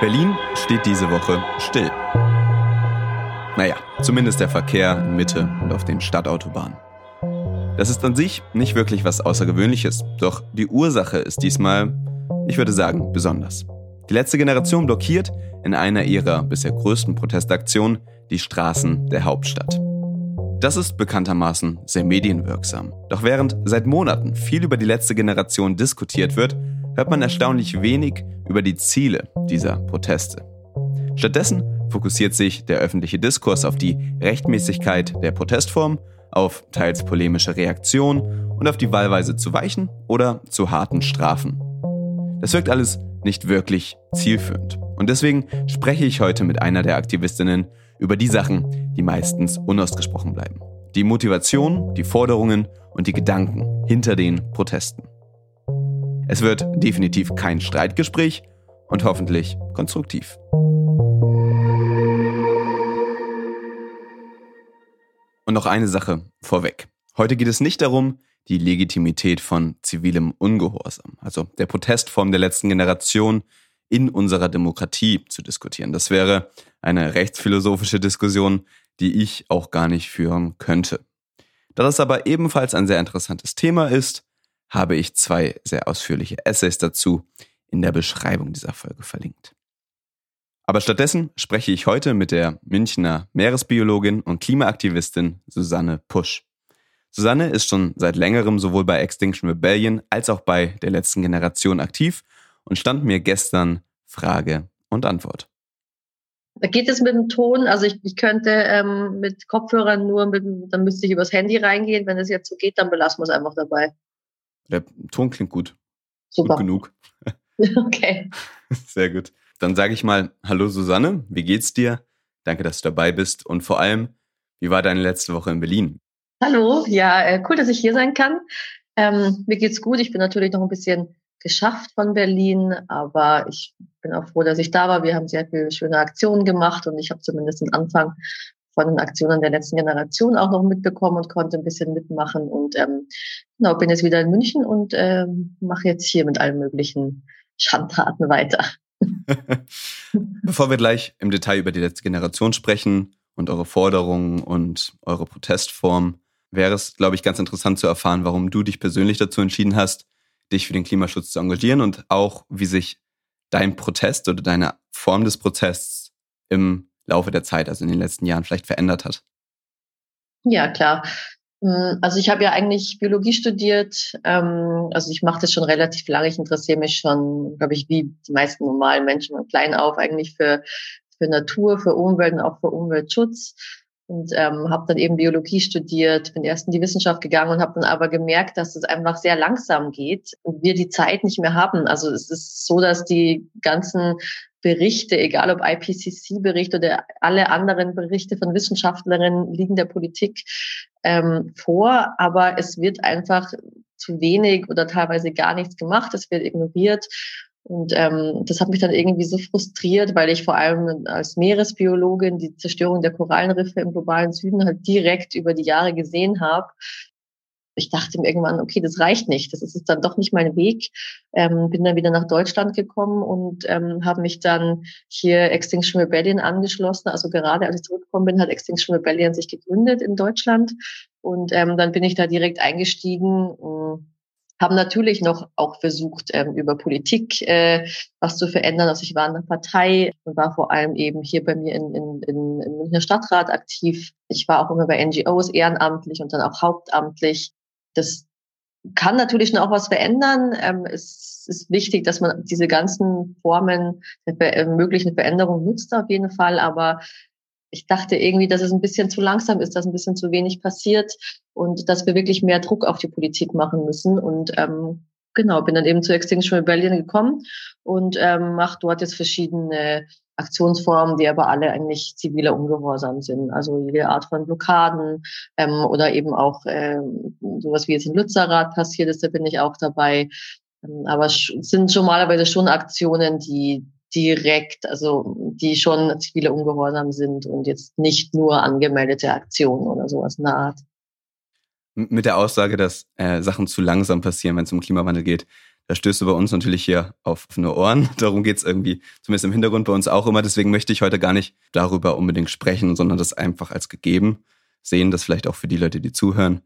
Berlin steht diese Woche still. Naja, zumindest der Verkehr in Mitte und auf den Stadtautobahnen. Das ist an sich nicht wirklich was Außergewöhnliches, doch die Ursache ist diesmal, ich würde sagen, besonders. Die letzte Generation blockiert in einer ihrer bisher größten Protestaktionen die Straßen der Hauptstadt. Das ist bekanntermaßen sehr medienwirksam. Doch während seit Monaten viel über die letzte Generation diskutiert wird, hört man erstaunlich wenig über die Ziele dieser Proteste. Stattdessen fokussiert sich der öffentliche Diskurs auf die Rechtmäßigkeit der Protestform, auf teils polemische Reaktionen und auf die Wahlweise zu weichen oder zu harten Strafen. Das wirkt alles nicht wirklich zielführend. Und deswegen spreche ich heute mit einer der Aktivistinnen über die Sachen, die meistens unausgesprochen bleiben. Die Motivation, die Forderungen und die Gedanken hinter den Protesten. Es wird definitiv kein Streitgespräch und hoffentlich konstruktiv. Und noch eine Sache vorweg. Heute geht es nicht darum, die Legitimität von zivilem Ungehorsam, also der Protestform der letzten Generation in unserer Demokratie zu diskutieren. Das wäre eine rechtsphilosophische Diskussion, die ich auch gar nicht führen könnte. Da das aber ebenfalls ein sehr interessantes Thema ist, habe ich zwei sehr ausführliche Essays dazu in der Beschreibung dieser Folge verlinkt. Aber stattdessen spreche ich heute mit der Münchner Meeresbiologin und Klimaaktivistin Susanne Pusch. Susanne ist schon seit längerem sowohl bei Extinction Rebellion als auch bei der letzten Generation aktiv und stand mir gestern Frage und Antwort. Da geht es mit dem Ton, also ich, ich könnte ähm, mit Kopfhörern nur, mit, dann müsste ich übers Handy reingehen. Wenn es jetzt so geht, dann belassen wir es einfach dabei. Der Ton klingt gut. Super. Gut genug. okay. Sehr gut. Dann sage ich mal, hallo Susanne, wie geht's dir? Danke, dass du dabei bist. Und vor allem, wie war deine letzte Woche in Berlin? Hallo, ja, äh, cool, dass ich hier sein kann. Ähm, mir geht's gut. Ich bin natürlich noch ein bisschen geschafft von Berlin, aber ich bin auch froh, dass ich da war. Wir haben sehr viele schöne Aktionen gemacht und ich habe zumindest den Anfang von den Aktionen der letzten Generation auch noch mitbekommen und konnte ein bisschen mitmachen. Und ähm, genau, bin jetzt wieder in München und ähm, mache jetzt hier mit allen möglichen Schandtaten weiter. Bevor wir gleich im Detail über die letzte Generation sprechen und eure Forderungen und eure Protestform, wäre es, glaube ich, ganz interessant zu erfahren, warum du dich persönlich dazu entschieden hast, dich für den Klimaschutz zu engagieren und auch, wie sich dein Protest oder deine Form des Protests im Laufe der Zeit, also in den letzten Jahren, vielleicht verändert hat. Ja, klar. Hm, also ich habe ja eigentlich Biologie studiert. Ähm, also ich mache das schon relativ lange. Ich interessiere mich schon, glaube ich, wie die meisten normalen Menschen von klein auf eigentlich für, für Natur, für Umwelt und auch für Umweltschutz. Und ähm, habe dann eben Biologie studiert, bin erst in die Wissenschaft gegangen und habe dann aber gemerkt, dass es einfach sehr langsam geht und wir die Zeit nicht mehr haben. Also es ist so, dass die ganzen Berichte, egal ob IPCC-Bericht oder alle anderen Berichte von Wissenschaftlerinnen liegen der Politik ähm, vor, aber es wird einfach zu wenig oder teilweise gar nichts gemacht, es wird ignoriert. Und ähm, das hat mich dann irgendwie so frustriert, weil ich vor allem als Meeresbiologin die Zerstörung der Korallenriffe im globalen Süden halt direkt über die Jahre gesehen habe ich dachte mir irgendwann, okay, das reicht nicht, das ist dann doch nicht mein Weg. Ähm, bin dann wieder nach Deutschland gekommen und ähm, habe mich dann hier Extinction Rebellion angeschlossen. Also gerade als ich zurückgekommen bin, hat Extinction Rebellion sich gegründet in Deutschland und ähm, dann bin ich da direkt eingestiegen. Äh, haben natürlich noch auch versucht, ähm, über Politik äh, was zu verändern. Also ich war in der Partei und war vor allem eben hier bei mir in, in, in, im Münchner Stadtrat aktiv. Ich war auch immer bei NGOs ehrenamtlich und dann auch hauptamtlich. Das kann natürlich auch was verändern. Ähm, es ist wichtig, dass man diese ganzen Formen der äh, möglichen Veränderung nutzt auf jeden Fall. Aber ich dachte irgendwie, dass es ein bisschen zu langsam ist, dass ein bisschen zu wenig passiert und dass wir wirklich mehr Druck auf die Politik machen müssen. Und ähm, genau, bin dann eben zu Extinction Rebellion gekommen und ähm, mache dort jetzt verschiedene Aktionsformen, die aber alle eigentlich ziviler Ungehorsam sind. Also jede Art von Blockaden ähm, oder eben auch ähm, sowas wie jetzt in Lützerath passiert ist, da bin ich auch dabei. Ähm, aber es sind normalerweise schon Aktionen, die direkt, also die schon zivile Ungehorsam sind und jetzt nicht nur angemeldete Aktionen oder sowas in der Art. Mit der Aussage, dass äh, Sachen zu langsam passieren, wenn es um Klimawandel geht, Da stößt du bei uns natürlich hier auf offene Ohren. Darum geht es irgendwie, zumindest im Hintergrund bei uns auch immer. Deswegen möchte ich heute gar nicht darüber unbedingt sprechen, sondern das einfach als gegeben sehen, das vielleicht auch für die Leute, die zuhören.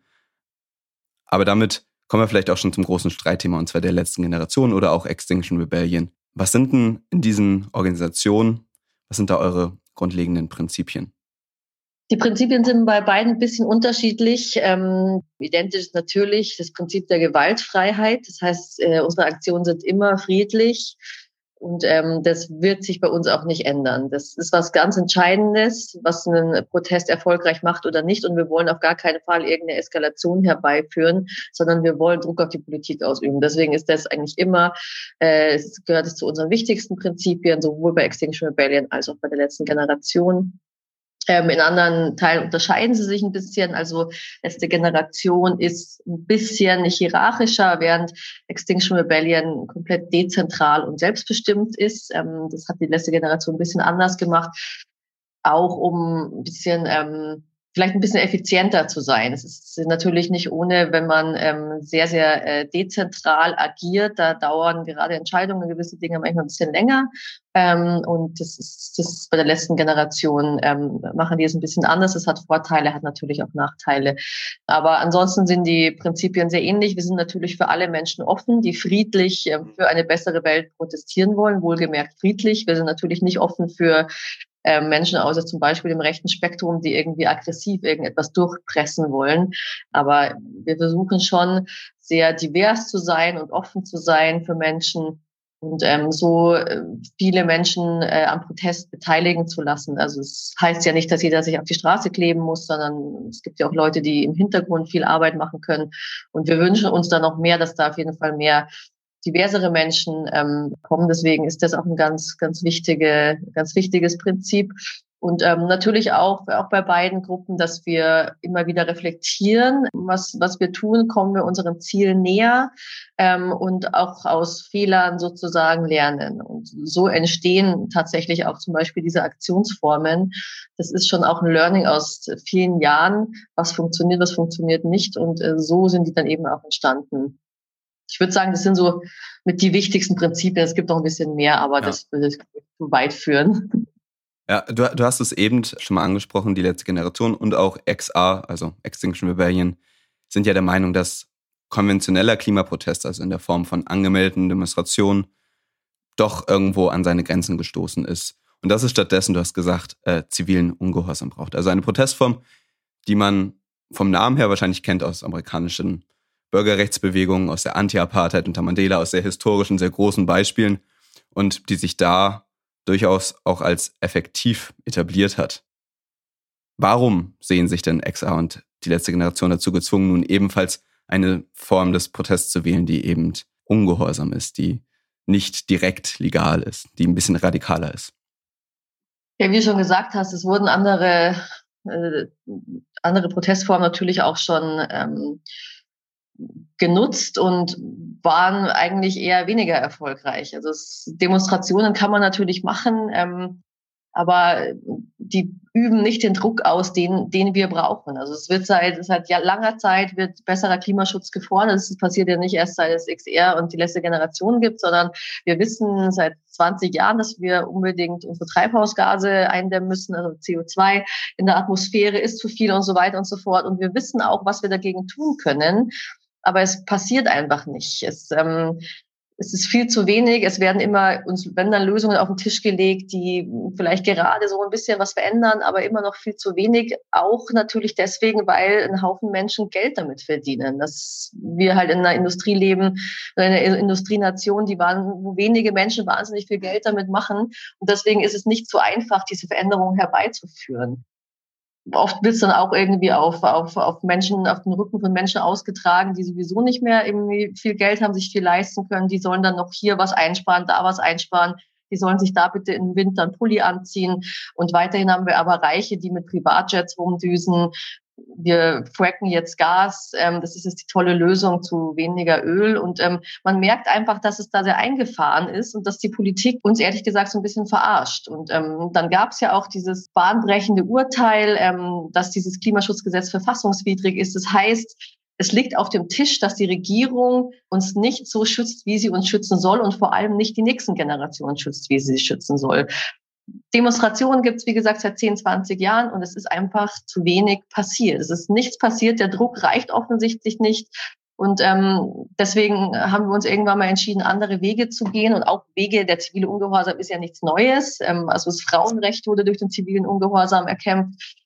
Aber damit kommen wir vielleicht auch schon zum großen Streitthema, und zwar der letzten Generation oder auch Extinction Rebellion. Was sind denn in diesen Organisationen, was sind da eure grundlegenden Prinzipien? Die Prinzipien sind bei beiden ein bisschen unterschiedlich. Ähm, identisch ist natürlich das Prinzip der Gewaltfreiheit. Das heißt, äh, unsere Aktionen sind immer friedlich. Und ähm, das wird sich bei uns auch nicht ändern. Das ist was ganz Entscheidendes, was einen Protest erfolgreich macht oder nicht. Und wir wollen auf gar keinen Fall irgendeine Eskalation herbeiführen, sondern wir wollen Druck auf die Politik ausüben. Deswegen ist das eigentlich immer, äh, es gehört es zu unseren wichtigsten Prinzipien, sowohl bei Extinction Rebellion als auch bei der letzten Generation. Ähm, in anderen Teilen unterscheiden sie sich ein bisschen. Also letzte Generation ist ein bisschen hierarchischer, während Extinction Rebellion komplett dezentral und selbstbestimmt ist. Ähm, das hat die letzte Generation ein bisschen anders gemacht, auch um ein bisschen ähm, vielleicht ein bisschen effizienter zu sein. Es ist natürlich nicht ohne, wenn man ähm, sehr, sehr äh, dezentral agiert. Da dauern gerade Entscheidungen, gewisse Dinge manchmal ein bisschen länger. Ähm, und das ist, das ist bei der letzten Generation, ähm, machen die es ein bisschen anders. Es hat Vorteile, hat natürlich auch Nachteile. Aber ansonsten sind die Prinzipien sehr ähnlich. Wir sind natürlich für alle Menschen offen, die friedlich äh, für eine bessere Welt protestieren wollen, wohlgemerkt friedlich. Wir sind natürlich nicht offen für äh, Menschen außer zum Beispiel im rechten Spektrum, die irgendwie aggressiv irgendetwas durchpressen wollen. Aber wir versuchen schon sehr divers zu sein und offen zu sein für Menschen und ähm, so äh, viele Menschen äh, am Protest beteiligen zu lassen. Also es heißt ja nicht, dass jeder sich auf die Straße kleben muss, sondern es gibt ja auch Leute, die im Hintergrund viel Arbeit machen können. Und wir wünschen uns da noch mehr, dass da auf jeden Fall mehr diversere Menschen ähm, kommen. Deswegen ist das auch ein ganz, ganz wichtige, ganz wichtiges Prinzip. Und ähm, natürlich auch, auch bei beiden Gruppen, dass wir immer wieder reflektieren, was, was wir tun, kommen wir unserem Ziel näher ähm, und auch aus Fehlern sozusagen lernen. Und so entstehen tatsächlich auch zum Beispiel diese Aktionsformen. Das ist schon auch ein Learning aus vielen Jahren, was funktioniert, was funktioniert nicht. Und äh, so sind die dann eben auch entstanden ich würde sagen, das sind so mit die wichtigsten Prinzipien. Es gibt noch ein bisschen mehr, aber ja. das würde zu weit führen. Ja, du, du hast es eben schon mal angesprochen, die letzte Generation und auch XA, also Extinction Rebellion, sind ja der Meinung, dass konventioneller Klimaprotest, also in der Form von angemeldeten Demonstrationen, doch irgendwo an seine Grenzen gestoßen ist. Und dass es stattdessen, du hast gesagt, äh, zivilen Ungehorsam braucht. Also eine Protestform, die man vom Namen her wahrscheinlich kennt aus amerikanischen Bürgerrechtsbewegungen aus der Anti-Apartheid unter Mandela, aus sehr historischen, sehr großen Beispielen und die sich da durchaus auch als effektiv etabliert hat. Warum sehen sich denn XA und die letzte Generation dazu gezwungen, nun ebenfalls eine Form des Protests zu wählen, die eben ungehorsam ist, die nicht direkt legal ist, die ein bisschen radikaler ist? Ja, wie du schon gesagt hast, es wurden andere, äh, andere Protestformen natürlich auch schon ähm, genutzt und waren eigentlich eher weniger erfolgreich. Also es, Demonstrationen kann man natürlich machen, ähm, aber die üben nicht den Druck aus, den, den wir brauchen. Also es wird seit, seit langer Zeit wird besserer Klimaschutz gefordert. Das passiert ja nicht erst seit es XR und die letzte Generation gibt, sondern wir wissen seit 20 Jahren, dass wir unbedingt unsere Treibhausgase eindämmen müssen. Also CO2 in der Atmosphäre ist zu viel und so weiter und so fort. Und wir wissen auch, was wir dagegen tun können aber es passiert einfach nicht. Es, ähm, es ist viel zu wenig. Es werden immer uns, wenn dann Lösungen auf den Tisch gelegt, die vielleicht gerade so ein bisschen was verändern, aber immer noch viel zu wenig. Auch natürlich deswegen, weil ein Haufen Menschen Geld damit verdienen. Dass wir halt in einer Industrie leben, in einer Industrienation, die waren, wo wenige Menschen wahnsinnig viel Geld damit machen. Und deswegen ist es nicht so einfach, diese Veränderungen herbeizuführen oft wird es dann auch irgendwie auf, auf, auf Menschen, auf den Rücken von Menschen ausgetragen, die sowieso nicht mehr irgendwie viel Geld haben, sich viel leisten können. Die sollen dann noch hier was einsparen, da was einsparen. Die sollen sich da bitte im Winter einen Pulli anziehen. Und weiterhin haben wir aber Reiche, die mit Privatjets rumdüsen, wir fracken jetzt Gas, ähm, das ist jetzt die tolle Lösung zu weniger Öl. Und ähm, man merkt einfach, dass es da sehr eingefahren ist und dass die Politik uns ehrlich gesagt so ein bisschen verarscht. Und ähm, dann gab es ja auch dieses bahnbrechende Urteil, ähm, dass dieses Klimaschutzgesetz verfassungswidrig ist. Das heißt, es liegt auf dem Tisch, dass die Regierung uns nicht so schützt, wie sie uns schützen soll und vor allem nicht die nächsten Generationen schützt, wie sie sie schützen soll. Demonstrationen gibt es, wie gesagt, seit 10, 20 Jahren und es ist einfach zu wenig passiert. Es ist nichts passiert, der Druck reicht offensichtlich nicht. Und ähm, deswegen haben wir uns irgendwann mal entschieden, andere Wege zu gehen. Und auch Wege, der zivile Ungehorsam ist ja nichts Neues. Ähm, also das Frauenrecht wurde durch den zivilen Ungehorsam erkämpft.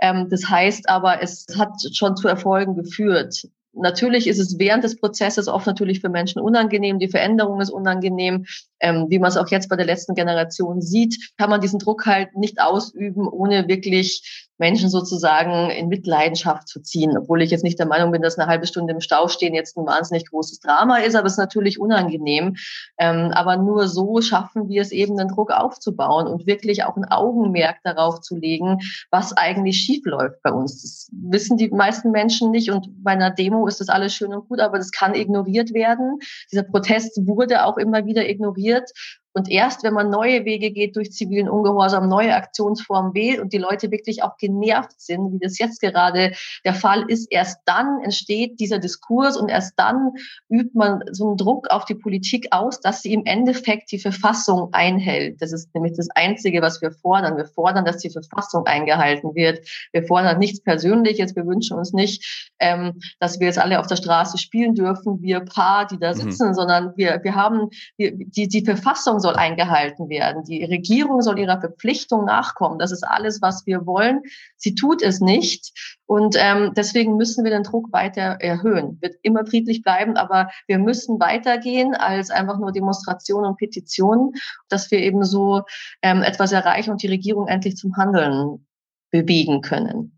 Ähm, das heißt aber, es hat schon zu Erfolgen geführt. Natürlich ist es während des Prozesses oft natürlich für Menschen unangenehm. Die Veränderung ist unangenehm. Ähm, wie man es auch jetzt bei der letzten Generation sieht, kann man diesen Druck halt nicht ausüben, ohne wirklich Menschen sozusagen in Mitleidenschaft zu ziehen. Obwohl ich jetzt nicht der Meinung bin, dass eine halbe Stunde im Stau stehen jetzt ein wahnsinnig großes Drama ist, aber es ist natürlich unangenehm. Ähm, aber nur so schaffen wir es eben, den Druck aufzubauen und wirklich auch ein Augenmerk darauf zu legen, was eigentlich schiefläuft bei uns. Das wissen die meisten Menschen nicht und bei einer Demo ist das alles schön und gut, aber das kann ignoriert werden. Dieser Protest wurde auch immer wieder ignoriert passiert und erst, wenn man neue Wege geht durch zivilen Ungehorsam, neue Aktionsformen wählt und die Leute wirklich auch genervt sind, wie das jetzt gerade der Fall ist, erst dann entsteht dieser Diskurs und erst dann übt man so einen Druck auf die Politik aus, dass sie im Endeffekt die Verfassung einhält. Das ist nämlich das Einzige, was wir fordern. Wir fordern, dass die Verfassung eingehalten wird. Wir fordern nichts Persönliches. Wir wünschen uns nicht, ähm, dass wir jetzt alle auf der Straße spielen dürfen, wir Paar, die da mhm. sitzen, mhm. sondern wir, wir haben wir, die, die Verfassung soll eingehalten werden. Die Regierung soll ihrer Verpflichtung nachkommen. Das ist alles, was wir wollen. Sie tut es nicht. Und ähm, deswegen müssen wir den Druck weiter erhöhen. Wird immer friedlich bleiben, aber wir müssen weitergehen als einfach nur Demonstrationen und Petitionen, dass wir eben so ähm, etwas erreichen und die Regierung endlich zum Handeln bewegen können.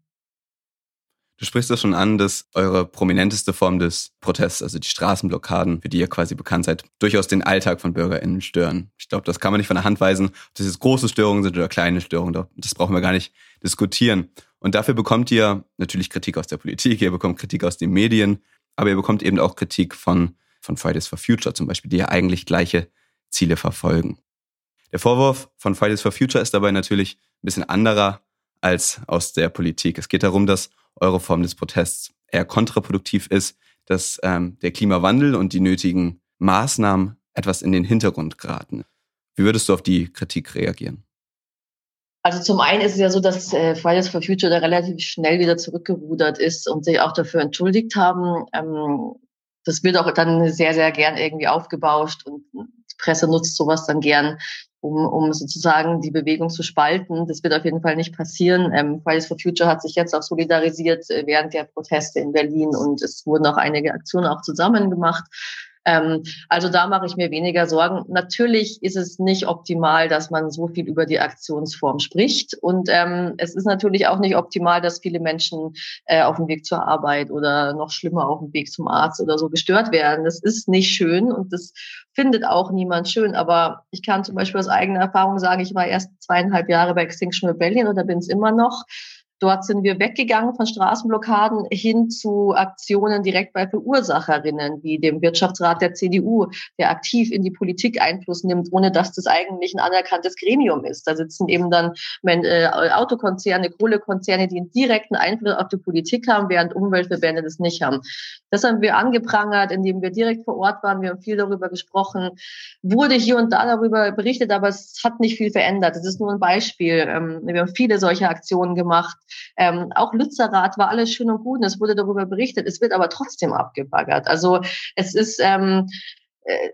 Du sprichst das schon an, dass eure prominenteste Form des Protests, also die Straßenblockaden, für die ihr quasi bekannt seid, durchaus den Alltag von BürgerInnen stören. Ich glaube, das kann man nicht von der Hand weisen, ob das jetzt große Störungen sind oder kleine Störungen. Das brauchen wir gar nicht diskutieren. Und dafür bekommt ihr natürlich Kritik aus der Politik, ihr bekommt Kritik aus den Medien, aber ihr bekommt eben auch Kritik von, von Fridays for Future zum Beispiel, die ja eigentlich gleiche Ziele verfolgen. Der Vorwurf von Fridays for Future ist dabei natürlich ein bisschen anderer als aus der Politik. Es geht darum, dass eure Form des Protests eher kontraproduktiv ist, dass ähm, der Klimawandel und die nötigen Maßnahmen etwas in den Hintergrund geraten. Wie würdest du auf die Kritik reagieren? Also zum einen ist es ja so, dass äh, Fridays for Future da relativ schnell wieder zurückgerudert ist und sich auch dafür entschuldigt haben. Ähm, das wird auch dann sehr, sehr gern irgendwie aufgebauscht und die Presse nutzt sowas dann gern um, um sozusagen die Bewegung zu spalten. Das wird auf jeden Fall nicht passieren. Ähm, Fridays for Future hat sich jetzt auch solidarisiert äh, während der Proteste in Berlin und es wurden auch einige Aktionen auch zusammen gemacht. Ähm, also da mache ich mir weniger Sorgen. Natürlich ist es nicht optimal, dass man so viel über die Aktionsform spricht. Und ähm, es ist natürlich auch nicht optimal, dass viele Menschen äh, auf dem Weg zur Arbeit oder noch schlimmer auf dem Weg zum Arzt oder so gestört werden. Das ist nicht schön und das findet auch niemand schön. Aber ich kann zum Beispiel aus eigener Erfahrung sagen, ich war erst zweieinhalb Jahre bei Extinction Rebellion da bin es immer noch. Dort sind wir weggegangen von Straßenblockaden hin zu Aktionen direkt bei Verursacherinnen, wie dem Wirtschaftsrat der CDU, der aktiv in die Politik Einfluss nimmt, ohne dass das eigentlich ein anerkanntes Gremium ist. Da sitzen eben dann äh, Autokonzerne, Kohlekonzerne, die einen direkten Einfluss auf die Politik haben, während Umweltverbände das nicht haben. Das haben wir angeprangert, indem wir direkt vor Ort waren. Wir haben viel darüber gesprochen, wurde hier und da darüber berichtet, aber es hat nicht viel verändert. Das ist nur ein Beispiel. Ähm, wir haben viele solche Aktionen gemacht. Ähm, auch Lützerath war alles schön und gut und es wurde darüber berichtet. Es wird aber trotzdem abgebaggert. Also es ist, ähm, äh,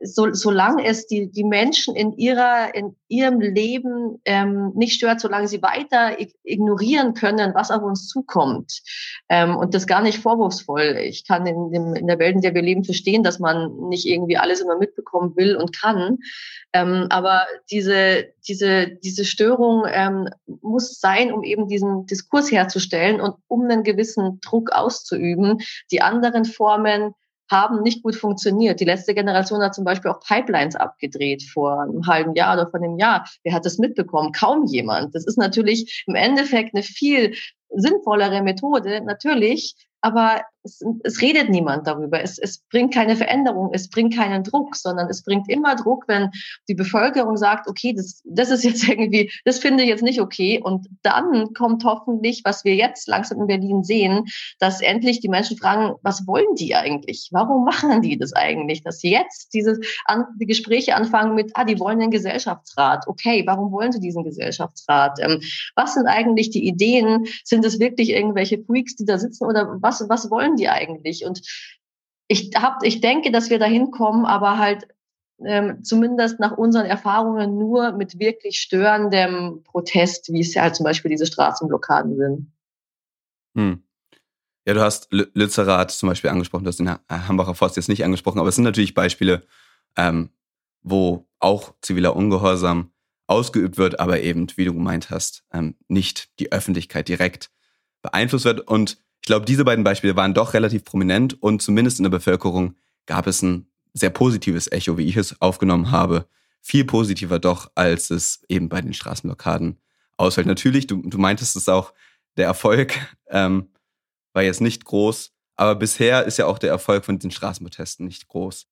so, solange es die, die Menschen in ihrer, in ihrem Leben ähm, nicht stört, solange sie weiter ignorieren können, was auf uns zukommt. Ähm, und das gar nicht vorwurfsvoll. Ich kann in, dem, in der Welt, in der wir leben, verstehen, dass man nicht irgendwie alles immer mitbekommen will und kann. Ähm, aber diese, diese, diese Störung ähm, muss sein, um eben diesen Diskurs herzustellen und um einen gewissen Druck auszuüben. Die anderen Formen, haben nicht gut funktioniert. Die letzte Generation hat zum Beispiel auch Pipelines abgedreht vor einem halben Jahr oder vor einem Jahr. Wer hat das mitbekommen? Kaum jemand. Das ist natürlich im Endeffekt eine viel sinnvollere Methode, natürlich. Aber es, es redet niemand darüber. Es, es bringt keine Veränderung, es bringt keinen Druck, sondern es bringt immer Druck, wenn die Bevölkerung sagt, okay, das, das ist jetzt irgendwie, das finde ich jetzt nicht okay. Und dann kommt hoffentlich, was wir jetzt langsam in Berlin sehen, dass endlich die Menschen fragen, was wollen die eigentlich? Warum machen die das eigentlich? Dass jetzt diese an, die Gespräche anfangen mit, ah, die wollen einen Gesellschaftsrat. Okay, warum wollen sie diesen Gesellschaftsrat? Ähm, was sind eigentlich die Ideen? Sind es wirklich irgendwelche Freaks, die da sitzen oder was, was wollen die eigentlich? Und ich hab, ich denke, dass wir dahin kommen, aber halt ähm, zumindest nach unseren Erfahrungen nur mit wirklich störendem Protest, wie es ja halt zum Beispiel diese Straßenblockaden sind. Hm. Ja, du hast Lützerath zum Beispiel angesprochen, du hast den Hambacher Forst jetzt nicht angesprochen, aber es sind natürlich Beispiele, ähm, wo auch ziviler Ungehorsam ausgeübt wird, aber eben, wie du gemeint hast, ähm, nicht die Öffentlichkeit direkt beeinflusst wird. Und ich glaube, diese beiden Beispiele waren doch relativ prominent und zumindest in der Bevölkerung gab es ein sehr positives Echo, wie ich es aufgenommen habe. Viel positiver doch, als es eben bei den Straßenblockaden ausfällt. Natürlich, du, du meintest es auch, der Erfolg ähm, war jetzt nicht groß, aber bisher ist ja auch der Erfolg von den Straßenprotesten nicht groß.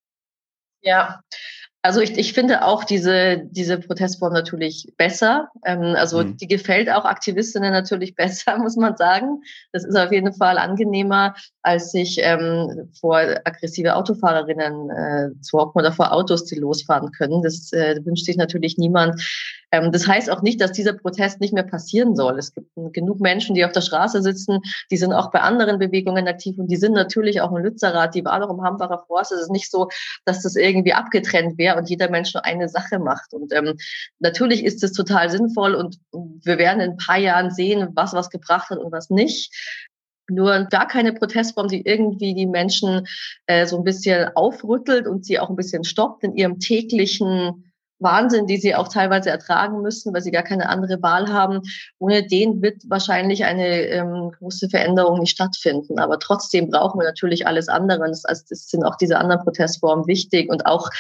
Ja, also ich, ich finde auch diese, diese Protestform natürlich besser. Ähm, also mhm. die gefällt auch Aktivistinnen natürlich besser, muss man sagen. Das ist auf jeden Fall angenehmer, als sich ähm, vor aggressive Autofahrerinnen äh, zu hocken oder vor Autos, die losfahren können. Das äh, wünscht sich natürlich niemand. Ähm, das heißt auch nicht, dass dieser Protest nicht mehr passieren soll. Es gibt genug Menschen, die auf der Straße sitzen, die sind auch bei anderen Bewegungen aktiv und die sind natürlich auch im Lützerath, die war auch im Hambacher Forst. Es ist nicht so, dass das irgendwie abgetrennt wäre und jeder Mensch nur eine Sache macht. Und ähm, natürlich ist es total sinnvoll und wir werden in ein paar Jahren sehen, was was gebracht hat und was nicht. Nur gar keine Protestform, die irgendwie die Menschen äh, so ein bisschen aufrüttelt und sie auch ein bisschen stoppt in ihrem täglichen Wahnsinn, die sie auch teilweise ertragen müssen, weil sie gar keine andere Wahl haben. Ohne den wird wahrscheinlich eine ähm, große Veränderung nicht stattfinden. Aber trotzdem brauchen wir natürlich alles andere. Das, also das sind auch diese anderen Protestformen wichtig und auch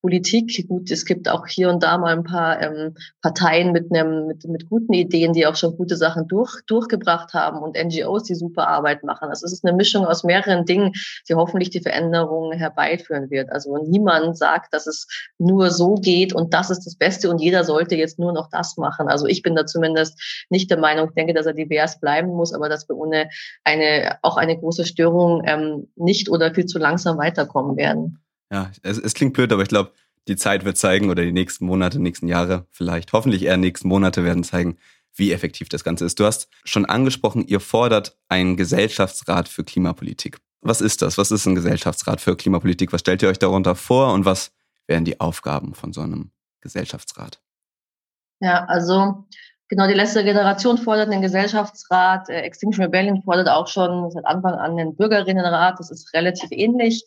Politik. Gut, es gibt auch hier und da mal ein paar ähm, Parteien mit, einem, mit, mit guten Ideen, die auch schon gute Sachen durch, durchgebracht haben und NGOs, die super Arbeit machen. Also es ist eine Mischung aus mehreren Dingen, die hoffentlich die Veränderung herbeiführen wird. Also niemand sagt, dass es nur so geht und das ist das Beste und jeder sollte jetzt nur noch das machen. Also ich bin da zumindest nicht der Meinung, denke, dass er divers bleiben muss, aber dass wir ohne eine, auch eine große Störung ähm, nicht oder viel zu langsam weiterkommen werden ja, es, es klingt blöd, aber ich glaube, die Zeit wird zeigen oder die nächsten Monate, nächsten Jahre vielleicht, hoffentlich eher nächsten Monate werden zeigen, wie effektiv das Ganze ist. Du hast schon angesprochen, ihr fordert einen Gesellschaftsrat für Klimapolitik. Was ist das? Was ist ein Gesellschaftsrat für Klimapolitik? Was stellt ihr euch darunter vor und was wären die Aufgaben von so einem Gesellschaftsrat? Ja, also genau, die letzte Generation fordert einen Gesellschaftsrat. Äh, Extinction Rebellion fordert auch schon seit Anfang an einen Bürgerinnenrat. Das ist relativ ähnlich.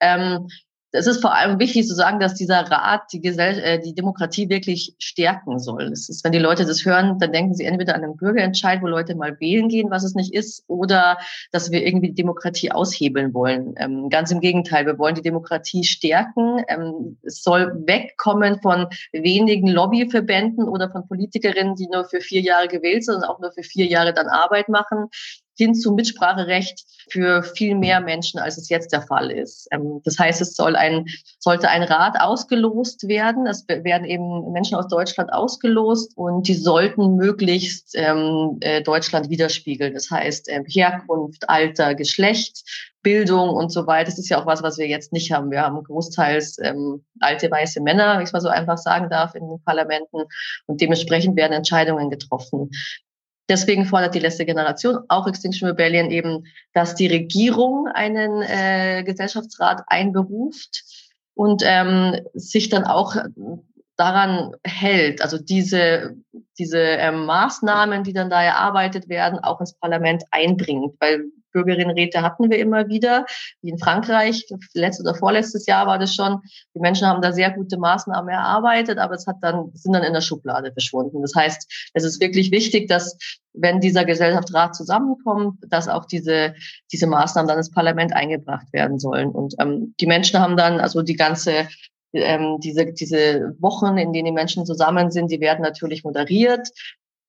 Ähm, es ist vor allem wichtig zu sagen, dass dieser Rat die, Gesell äh, die Demokratie wirklich stärken soll. Es ist, wenn die Leute das hören, dann denken sie entweder an einen Bürgerentscheid, wo Leute mal wählen gehen, was es nicht ist, oder dass wir irgendwie die Demokratie aushebeln wollen. Ähm, ganz im Gegenteil, wir wollen die Demokratie stärken. Ähm, es soll wegkommen von wenigen Lobbyverbänden oder von Politikerinnen, die nur für vier Jahre gewählt sind und auch nur für vier Jahre dann Arbeit machen, hin zu Mitspracherecht für viel mehr Menschen, als es jetzt der Fall ist. Ähm, das heißt, es soll ein, sollte ein Rat ausgelost werden. Es werden eben Menschen aus Deutschland ausgelost und die sollten möglichst ähm, äh, Deutschland widerspiegeln. Das heißt, ähm, Herkunft, Alter, Geschlecht, Bildung und so weiter. Das ist ja auch was, was wir jetzt nicht haben. Wir haben großteils alte weiße Männer, wenn ich es mal so einfach sagen darf, in den Parlamenten und dementsprechend werden Entscheidungen getroffen. Deswegen fordert die letzte Generation, auch Extinction Rebellion eben, dass die Regierung einen äh, Gesellschaftsrat einberuft und ähm, sich dann auch daran hält, also diese, diese ähm, Maßnahmen, die dann da erarbeitet werden, auch ins Parlament einbringt, weil Bürgerinnenräte hatten wir immer wieder, wie in Frankreich, letztes oder vorletztes Jahr war das schon. Die Menschen haben da sehr gute Maßnahmen erarbeitet, aber es hat dann, sind dann in der Schublade verschwunden. Das heißt, es ist wirklich wichtig, dass wenn dieser Gesellschaftsrat zusammenkommt, dass auch diese, diese Maßnahmen dann ins Parlament eingebracht werden sollen. Und ähm, die Menschen haben dann, also die ganze ähm, diese, diese Wochen, in denen die Menschen zusammen sind, die werden natürlich moderiert.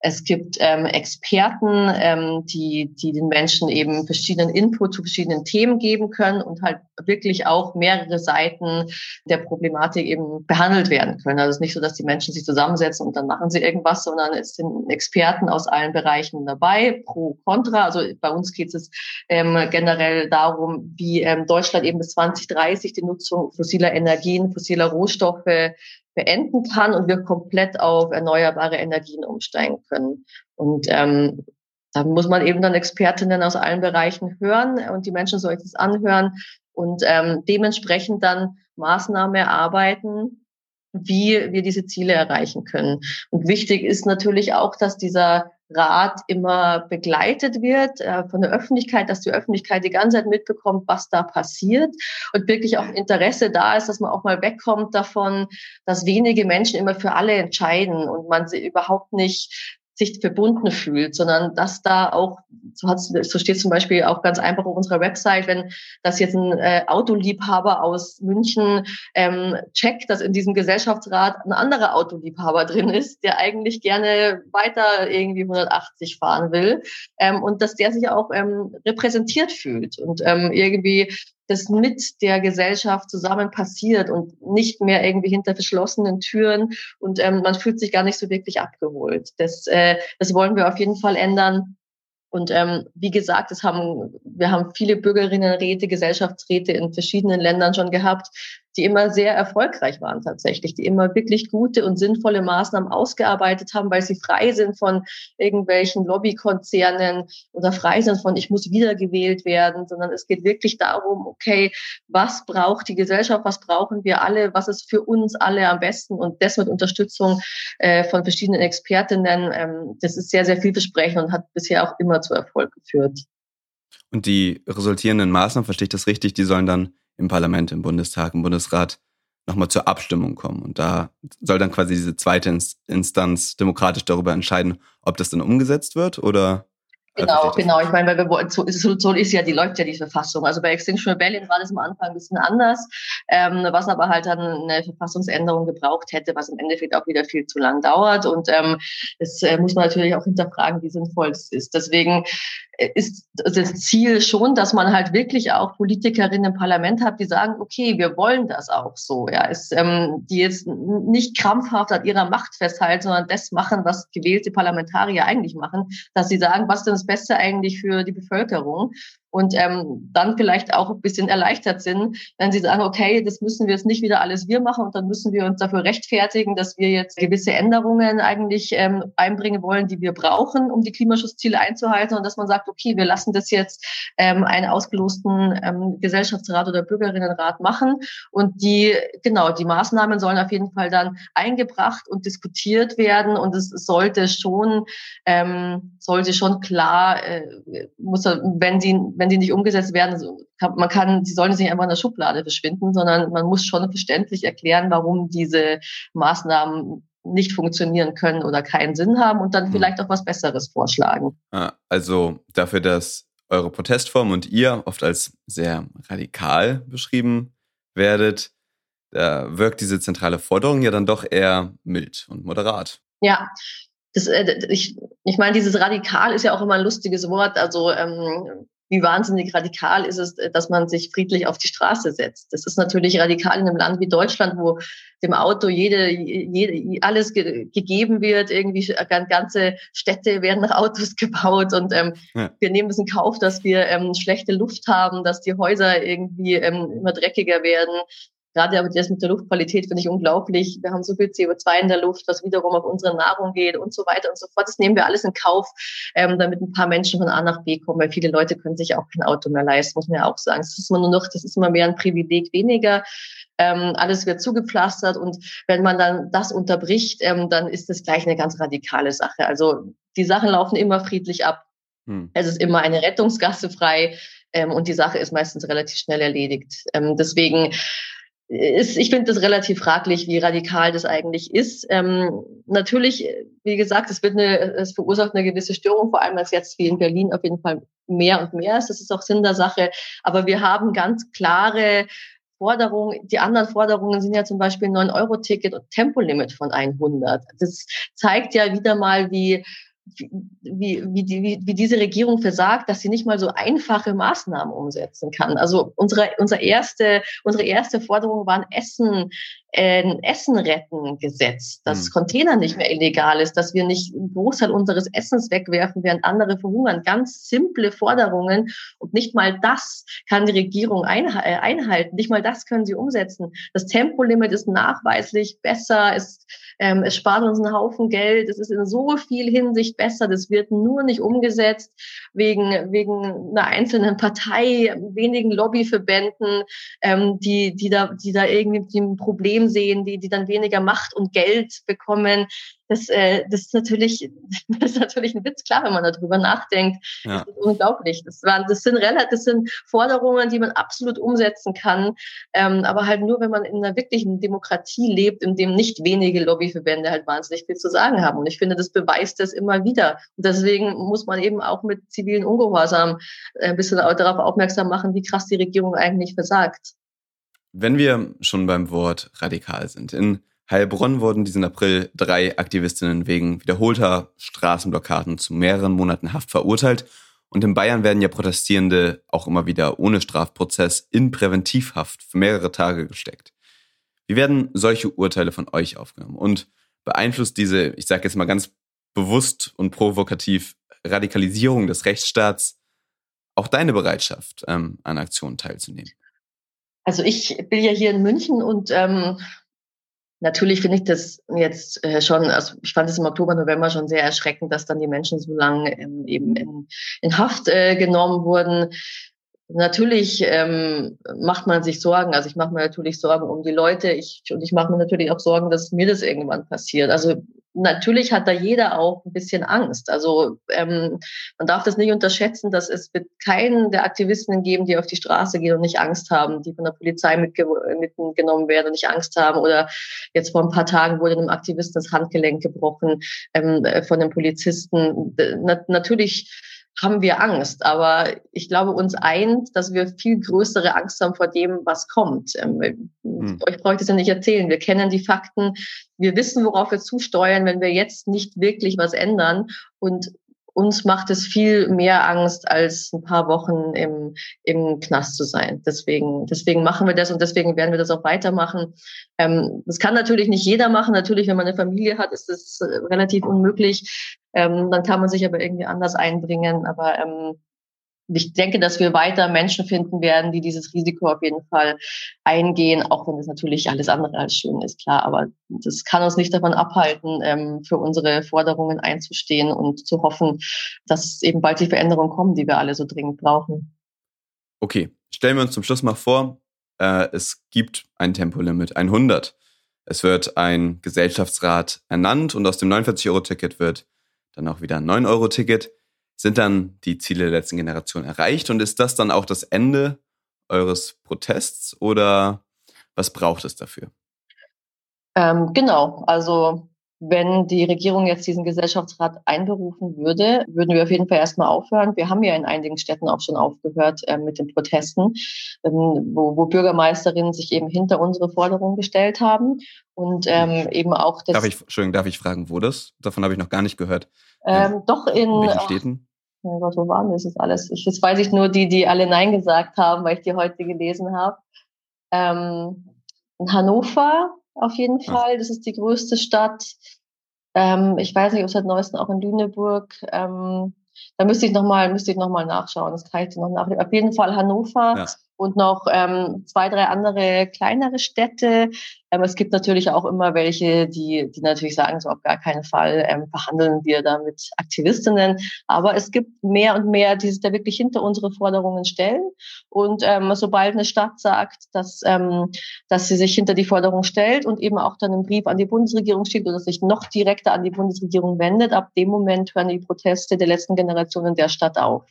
Es gibt ähm, Experten, ähm, die, die den Menschen eben verschiedenen Input zu verschiedenen Themen geben können und halt wirklich auch mehrere Seiten der Problematik eben behandelt werden können. Also es ist nicht so, dass die Menschen sich zusammensetzen und dann machen sie irgendwas, sondern es sind Experten aus allen Bereichen dabei, pro, contra. Also bei uns geht es ähm, generell darum, wie ähm, Deutschland eben bis 2030 die Nutzung fossiler Energien, fossiler Rohstoffe beenden kann und wir komplett auf erneuerbare Energien umsteigen können. Und ähm, da muss man eben dann Expertinnen aus allen Bereichen hören und die Menschen sollen das anhören und ähm, dementsprechend dann Maßnahmen erarbeiten, wie wir diese Ziele erreichen können. Und wichtig ist natürlich auch, dass dieser Rat immer begleitet wird äh, von der Öffentlichkeit, dass die Öffentlichkeit die ganze Zeit mitbekommt, was da passiert und wirklich auch Interesse da ist, dass man auch mal wegkommt davon, dass wenige Menschen immer für alle entscheiden und man sie überhaupt nicht sich verbunden fühlt, sondern dass da auch, so, hat, so steht zum Beispiel auch ganz einfach auf unserer Website, wenn das jetzt ein äh, Autoliebhaber aus München ähm, checkt, dass in diesem Gesellschaftsrat ein anderer Autoliebhaber drin ist, der eigentlich gerne weiter irgendwie 180 fahren will ähm, und dass der sich auch ähm, repräsentiert fühlt und ähm, irgendwie das mit der Gesellschaft zusammen passiert und nicht mehr irgendwie hinter verschlossenen Türen und ähm, man fühlt sich gar nicht so wirklich abgeholt. Das, äh, das wollen wir auf jeden Fall ändern. Und ähm, wie gesagt, es haben, wir haben viele Bürgerinnenräte, Gesellschaftsräte in verschiedenen Ländern schon gehabt, die immer sehr erfolgreich waren tatsächlich, die immer wirklich gute und sinnvolle Maßnahmen ausgearbeitet haben, weil sie frei sind von irgendwelchen Lobbykonzernen oder frei sind von, ich muss wiedergewählt werden, sondern es geht wirklich darum, okay, was braucht die Gesellschaft, was brauchen wir alle, was ist für uns alle am besten und das mit Unterstützung äh, von verschiedenen Expertinnen, ähm, das ist sehr, sehr vielversprechend und hat bisher auch immer zu Erfolg geführt. Und die resultierenden Maßnahmen, verstehe ich das richtig, die sollen dann im Parlament, im Bundestag, im Bundesrat nochmal zur Abstimmung kommen. Und da soll dann quasi diese zweite Instanz demokratisch darüber entscheiden, ob das dann umgesetzt wird oder Genau, genau. Ich meine, weil wir, so, so ist ja, die läuft ja die Verfassung. Also bei Extinction Rebellion war das am Anfang ein bisschen anders, ähm, was aber halt dann eine Verfassungsänderung gebraucht hätte, was im Endeffekt auch wieder viel zu lang dauert. Und ähm, das äh, muss man natürlich auch hinterfragen, wie sinnvoll es ist. Deswegen äh, ist das Ziel schon, dass man halt wirklich auch Politikerinnen im Parlament hat, die sagen, okay, wir wollen das auch so. Ja, ist, ähm, die jetzt nicht krampfhaft an ihrer Macht festhalten, sondern das machen, was gewählte Parlamentarier eigentlich machen, dass sie sagen, was denn das Beste eigentlich für die Bevölkerung und ähm, dann vielleicht auch ein bisschen erleichtert sind, wenn sie sagen, okay, das müssen wir jetzt nicht wieder alles wir machen und dann müssen wir uns dafür rechtfertigen, dass wir jetzt gewisse Änderungen eigentlich ähm, einbringen wollen, die wir brauchen, um die Klimaschutzziele einzuhalten. Und dass man sagt, okay, wir lassen das jetzt ähm, einen ausgelosten ähm, Gesellschaftsrat oder Bürgerinnenrat machen. Und die, genau, die Maßnahmen sollen auf jeden Fall dann eingebracht und diskutiert werden. Und es sollte schon, ähm, sollte schon klar, äh, muss, wenn sie, wenn die nicht umgesetzt werden, kann, man kann, die sollen nicht einfach in der Schublade verschwinden, sondern man muss schon verständlich erklären, warum diese Maßnahmen nicht funktionieren können oder keinen Sinn haben und dann hm. vielleicht auch was Besseres vorschlagen. Also dafür, dass eure Protestform und ihr oft als sehr radikal beschrieben werdet, da wirkt diese zentrale Forderung ja dann doch eher mild und moderat. Ja, das, äh, ich, ich meine, dieses radikal ist ja auch immer ein lustiges Wort. Also ähm, wie wahnsinnig radikal ist es, dass man sich friedlich auf die Straße setzt. Das ist natürlich radikal in einem Land wie Deutschland, wo dem Auto jede, jede alles ge gegeben wird. Irgendwie ganze Städte werden nach Autos gebaut und ähm, ja. wir nehmen es in Kauf, dass wir ähm, schlechte Luft haben, dass die Häuser irgendwie ähm, immer dreckiger werden. Gerade aber das mit der Luftqualität finde ich unglaublich. Wir haben so viel CO2 in der Luft, was wiederum auf unsere Nahrung geht und so weiter und so fort. Das nehmen wir alles in Kauf, ähm, damit ein paar Menschen von A nach B kommen, weil viele Leute können sich auch kein Auto mehr leisten, muss man ja auch sagen. Das ist immer nur noch, das ist immer mehr ein Privileg weniger. Ähm, alles wird zugepflastert und wenn man dann das unterbricht, ähm, dann ist das gleich eine ganz radikale Sache. Also die Sachen laufen immer friedlich ab. Hm. Es ist immer eine Rettungsgasse frei ähm, und die Sache ist meistens relativ schnell erledigt. Ähm, deswegen ist, ich finde das relativ fraglich, wie radikal das eigentlich ist. Ähm, natürlich, wie gesagt, es wird eine, es verursacht eine gewisse Störung, vor allem als jetzt wie in Berlin auf jeden Fall mehr und mehr ist. Das ist auch Sinn der Sache. Aber wir haben ganz klare Forderungen. Die anderen Forderungen sind ja zum Beispiel 9-Euro-Ticket und Tempolimit von 100. Das zeigt ja wieder mal, wie wie, wie, die, wie, wie diese Regierung versagt, dass sie nicht mal so einfache Maßnahmen umsetzen kann. Also unsere, unsere, erste, unsere erste Forderung war ein Essen, ein Essen retten Gesetz, dass mhm. Container nicht mehr illegal ist, dass wir nicht einen Großteil unseres Essens wegwerfen, während andere verhungern. Ganz simple Forderungen und nicht mal das kann die Regierung äh, einhalten. Nicht mal das können sie umsetzen. Das Tempolimit ist nachweislich besser, es, ähm, es spart uns einen Haufen Geld, es ist in so viel Hinsicht besser. Das wird nur nicht umgesetzt wegen, wegen einer einzelnen Partei, wenigen Lobbyverbänden, ähm, die, die, da, die da irgendwie ein Problem sehen, die, die dann weniger Macht und Geld bekommen das, äh, das, ist natürlich, das ist natürlich ein Witz, klar, wenn man darüber nachdenkt. Ja. Das ist unglaublich. Das, waren, das, sind relativ, das sind Forderungen, die man absolut umsetzen kann, ähm, aber halt nur, wenn man in einer wirklichen Demokratie lebt, in dem nicht wenige Lobbyverbände halt wahnsinnig viel zu sagen haben. Und ich finde, das beweist das immer wieder. Und deswegen muss man eben auch mit zivilen Ungehorsam äh, ein bisschen darauf aufmerksam machen, wie krass die Regierung eigentlich versagt. Wenn wir schon beim Wort radikal sind, in Heilbronn wurden diesen April drei Aktivistinnen wegen wiederholter Straßenblockaden zu mehreren Monaten Haft verurteilt. Und in Bayern werden ja Protestierende auch immer wieder ohne Strafprozess in Präventivhaft für mehrere Tage gesteckt. Wie werden solche Urteile von euch aufgenommen? Und beeinflusst diese, ich sage jetzt mal ganz bewusst und provokativ, Radikalisierung des Rechtsstaats auch deine Bereitschaft, ähm, an Aktionen teilzunehmen? Also ich bin ja hier in München und ähm, Natürlich finde ich das jetzt äh, schon, also ich fand es im Oktober, November schon sehr erschreckend, dass dann die Menschen so lange ähm, eben in, in Haft äh, genommen wurden. Natürlich ähm, macht man sich Sorgen. Also ich mache mir natürlich Sorgen um die Leute. Ich, und ich mache mir natürlich auch Sorgen, dass mir das irgendwann passiert. Also natürlich hat da jeder auch ein bisschen Angst. Also ähm, man darf das nicht unterschätzen, dass es wird keinen der Aktivisten geben, die auf die Straße gehen und nicht Angst haben, die von der Polizei mitge mitgenommen werden und nicht Angst haben. Oder jetzt vor ein paar Tagen wurde einem Aktivisten das Handgelenk gebrochen ähm, von den Polizisten. Na natürlich haben wir Angst. Aber ich glaube, uns eint, dass wir viel größere Angst haben vor dem, was kommt. Ähm, hm. Ich das ja nicht erzählen. Wir kennen die Fakten. Wir wissen, worauf wir zusteuern, wenn wir jetzt nicht wirklich was ändern. Und uns macht es viel mehr Angst, als ein paar Wochen im, im Knast zu sein. Deswegen, deswegen machen wir das und deswegen werden wir das auch weitermachen. Ähm, das kann natürlich nicht jeder machen. Natürlich, wenn man eine Familie hat, ist das äh, relativ unmöglich. Ähm, dann kann man sich aber irgendwie anders einbringen. Aber ähm, ich denke, dass wir weiter Menschen finden werden, die dieses Risiko auf jeden Fall eingehen, auch wenn es natürlich alles andere als schön ist, klar. Aber das kann uns nicht davon abhalten, ähm, für unsere Forderungen einzustehen und zu hoffen, dass eben bald die Veränderungen kommen, die wir alle so dringend brauchen. Okay, stellen wir uns zum Schluss mal vor, äh, es gibt ein Tempolimit 100. Es wird ein Gesellschaftsrat ernannt und aus dem 49-Euro-Ticket wird dann auch wieder ein 9-Euro-Ticket. Sind dann die Ziele der letzten Generation erreicht und ist das dann auch das Ende eures Protests oder was braucht es dafür? Ähm, genau, also wenn die Regierung jetzt diesen Gesellschaftsrat einberufen würde, würden wir auf jeden Fall erstmal aufhören. Wir haben ja in einigen Städten auch schon aufgehört äh, mit den Protesten, ähm, wo, wo Bürgermeisterinnen sich eben hinter unsere Forderungen gestellt haben und ähm, eben auch das. Darf ich, Entschuldigung, darf ich fragen, wo das? Davon habe ich noch gar nicht gehört. Ähm, doch in. In welchen Städten? Oh Gott, wo waren das jetzt alles? Ich, jetzt weiß ich nur die, die alle Nein gesagt haben, weil ich die heute gelesen habe. Ähm, in Hannover auf jeden Fall. Das ist die größte Stadt. Ähm, ich weiß nicht, ob es seit neuestem auch in Lüneburg. Ähm, da müsste ich nochmal, müsste ich noch mal nachschauen. Das kann ich dir noch nach. Auf jeden Fall Hannover. Ja und noch ähm, zwei, drei andere kleinere Städte. Ähm, es gibt natürlich auch immer welche, die, die natürlich sagen, so auf gar keinen Fall ähm, verhandeln wir da mit Aktivistinnen. Aber es gibt mehr und mehr, die sich da wirklich hinter unsere Forderungen stellen. Und ähm, sobald eine Stadt sagt, dass, ähm, dass sie sich hinter die Forderung stellt und eben auch dann einen Brief an die Bundesregierung schickt oder sich noch direkter an die Bundesregierung wendet, ab dem Moment hören die Proteste der letzten Generationen der Stadt auf.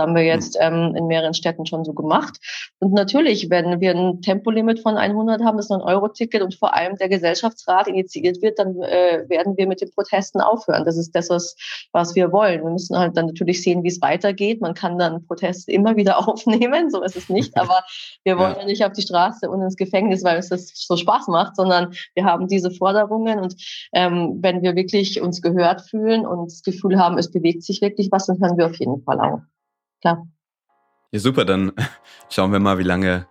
Haben wir jetzt ähm, in mehreren Städten schon so gemacht. Und natürlich, wenn wir ein Tempolimit von 100 haben, das ist ein Euro-Ticket und vor allem der Gesellschaftsrat initiiert wird, dann äh, werden wir mit den Protesten aufhören. Das ist das, was, was wir wollen. Wir müssen halt dann natürlich sehen, wie es weitergeht. Man kann dann Proteste immer wieder aufnehmen, so ist es nicht. Aber wir wollen ja. nicht auf die Straße und ins Gefängnis, weil es das so Spaß macht, sondern wir haben diese Forderungen und ähm, wenn wir wirklich uns gehört fühlen und das Gefühl haben, es bewegt sich wirklich was, dann hören wir auf jeden Fall auch. Klar. Ja, super, dann schauen wir mal, wie lange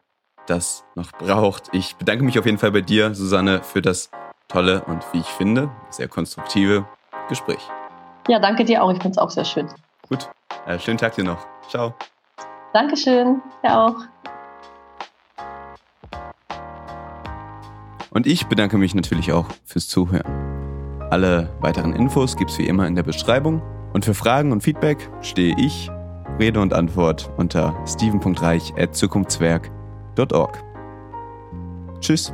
das noch braucht. Ich bedanke mich auf jeden Fall bei dir, Susanne, für das tolle und wie ich finde, sehr konstruktive Gespräch. Ja, danke dir auch. Ich finde es auch sehr schön. Gut. Äh, schönen Tag dir noch. Ciao. Dankeschön. Ja auch. Und ich bedanke mich natürlich auch fürs Zuhören. Alle weiteren Infos gibt's wie immer in der Beschreibung. Und für Fragen und Feedback stehe ich Rede und Antwort unter steven.reich.zukunftswerk.org. Tschüss.